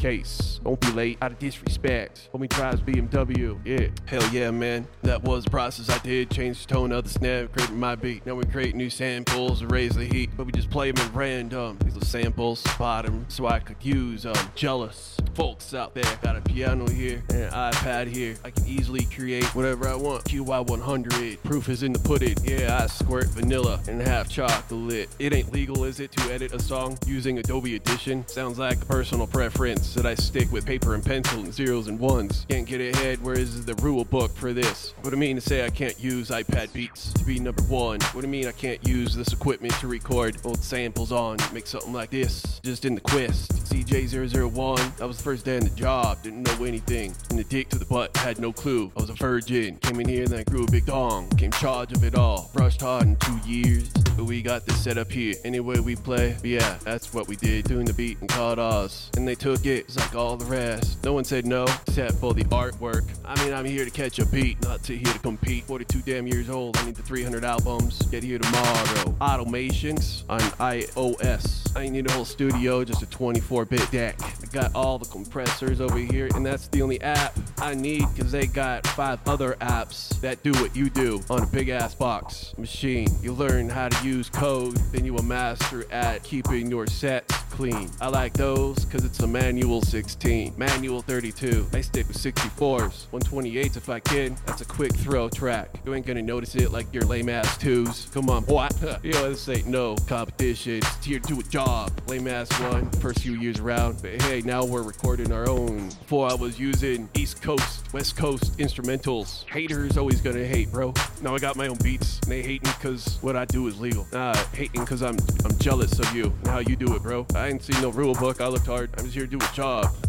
Case. Don't be late out of disrespect. Homie drives BMW. Yeah. Hell yeah, man. That was the process I did. Change the tone of the snap, creating my beat. Now we create new samples, raise the heat, but we just play them at random. These are samples, spot them, so I could use them. Jealous folks out there. Got a piano here and an iPad here. I can easily create whatever I want. QY100. Proof is in the pudding. Yeah, I squirt vanilla and half chocolate. It ain't legal, is it, to edit a song using Adobe Audition? Sounds like a personal preference that I stick with paper and pencil and zeros and ones. Can't get ahead, where is the rule book for this? What do I mean to say I can't use iPad Beats to be number one? What do I mean I can't use this equipment to record old samples on? Make something like this, just in the quest. CJ001, that was the first day on the job, didn't know anything. From the dick to the butt, had no clue. I was a virgin. Came in here and then I grew a big dong. Came charge of it all. Brushed hard in two years. But we got this set up here. Anyway we play, but yeah, that's what we did. Doing the beat and called ours. And they took it, it's like all the rest. No one said no, except for the artwork. I mean, I'm here to catch a beat, not to here to compete. 42 damn years old, I need the 300 albums. Get here tomorrow. Automations on iOS. I need a whole studio, just a 24 bit deck. I got all the compressors over here, and that's the only app I need because they got five other apps that do what you do on a big ass box machine. You learn how to use code, then you will master at keeping your sets clean. I like those because it's a manual 16, manual 32. I stick with 64s, 128s if I can. That's a quick throw track. You ain't gonna notice it like your lame ass twos. Come on, boy. Yo, this ain't no competition. It's here to do a job. Lame ass one, first few years around. But hey, now we're recording our own. Before I was using East Coast, West Coast instrumentals. Haters always gonna hate, bro. Now I got my own beats. And they hating because what I do is legal. Nah, hating because I'm I'm jealous of you and how you do it, bro. I ain't seen no rule book. I looked hard. I'm just here to do a job.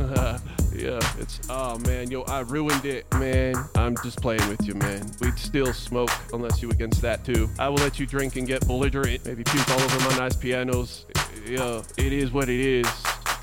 yeah, it's oh man, yo, I ruined it, man. I'm just playing with you, man. We'd still smoke unless you against that too. I will let you drink and get belligerent, maybe puke all over my nice pianos. Yeah, it is what it is.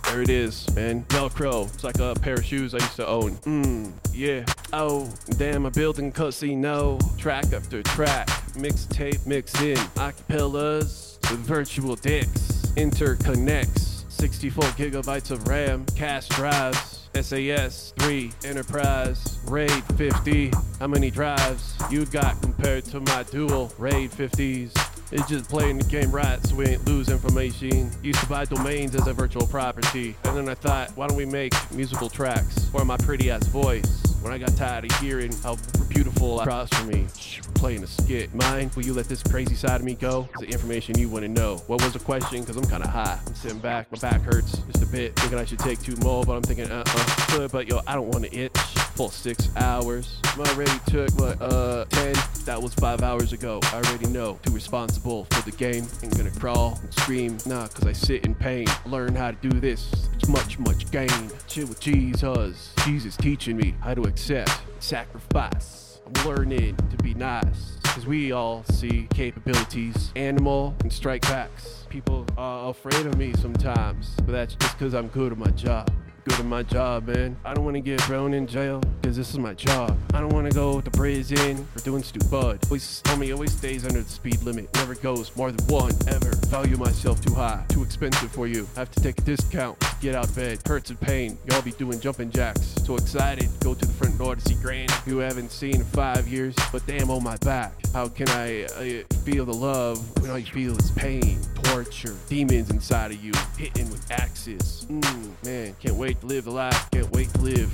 There it is, man. Velcro. It's like a pair of shoes I used to own. Mmm, yeah. Oh, damn, a building casino. Track after track. Mixtape mixed in. Acapellas virtual dicks. Interconnects. 64 gigabytes of RAM. Cache drives. SAS 3 Enterprise RAID 50. How many drives you got compared to my dual RAID 50s? It's just playing the game right so we ain't lose information. Used to buy domains as a virtual property. And then I thought, why don't we make musical tracks for my pretty ass voice? When I got tired of hearing how beautiful across from me, playing a skit. Mind, will you let this crazy side of me go? It's the information you want to know. What was the question? Because I'm kind of high. I'm sitting back, my back hurts just a bit. Thinking I should take two more, but I'm thinking, uh uh. Good, but yo, I don't want to itch. Full six hours. I already took, my uh, 10? That was five hours ago. I already know. Too responsible for the game. Ain't gonna crawl and scream. Nah, cause I sit in pain. Learn how to do this. It's much, much gain. Chill with Jesus. Jesus teaching me how to accept sacrifice. Learning to be nice. Cause we all see capabilities, animal and strike backs. People are afraid of me sometimes, but that's just cause I'm good at my job good at my job, man. I don't want to get thrown in jail because this is my job. I don't want to go to prison for doing stupid. Always tell me always stays under the speed limit. Never goes more than one ever. Value myself too high, too expensive for you. Have to take a discount. Get out bed, hurts and pain. Y'all be doing jumping jacks. So excited, go to the front door to see Granny, who haven't seen in five years. But damn on my back, how can I uh, feel the love when all you feel is pain, torture, demons inside of you, hitting with axes? Mmm, man, can't wait to live the life, can't wait to live.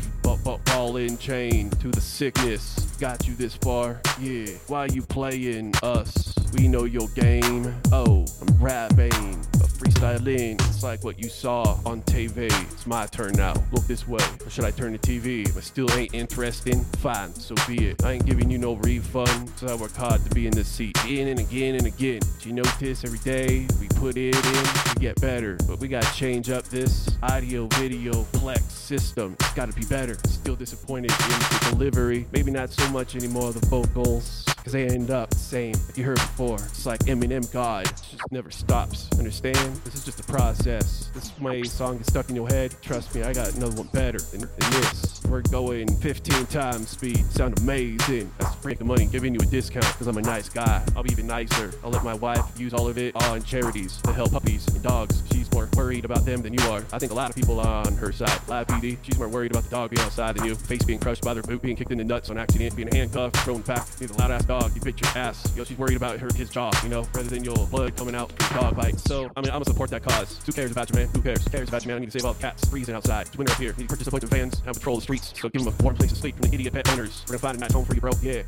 Ball in chain to the sickness. Got you this far, yeah. Why you playing us? We know your game. Oh, I'm rapping, but freestyling. It's like what you saw on TV. It's my turn now. Look this way. Or should I turn the TV? If it still ain't interesting, fine, so be it. I ain't giving you no refund, so I work hard to be in this seat. In and again and again. Do you notice every day we put it in to get better? But we gotta change up this audio video plex system. It's gotta be better. Still disappointed in the delivery. Maybe not so much anymore the vocals. Cause they end up the same. Like you heard before, it's like Eminem God. It just never stops. Understand? This is just a process. This way song gets stuck in your head. Trust me, I got another one better than, than this. We're going 15 times speed. Sound amazing. That's freaking money giving you a discount because I'm a nice guy. I'll be even nicer. I'll let my wife use all of it on charities to help puppies and dogs. She's more worried about them than you are. I think a lot of people are on her side. Live PD, she's more worried about the dog being outside than you. Face being crushed by their boot, being kicked in the nuts on accident, being handcuffed, thrown back. He's a loud ass dog. You bit your ass. Know, she's worried about her his jaw, you know, rather than your blood coming out from dog bite. So, I mean, I'm gonna support that cause. Who cares about you, man? Who cares? Who cares about you, man? I need to save all the cats freezing outside. It's winter up here. Need to purchase a bunch of vans, and patrol the streets. So give them a warm place to sleep from the idiot pet owners. We're gonna find a nice home for you, bro. Yeah,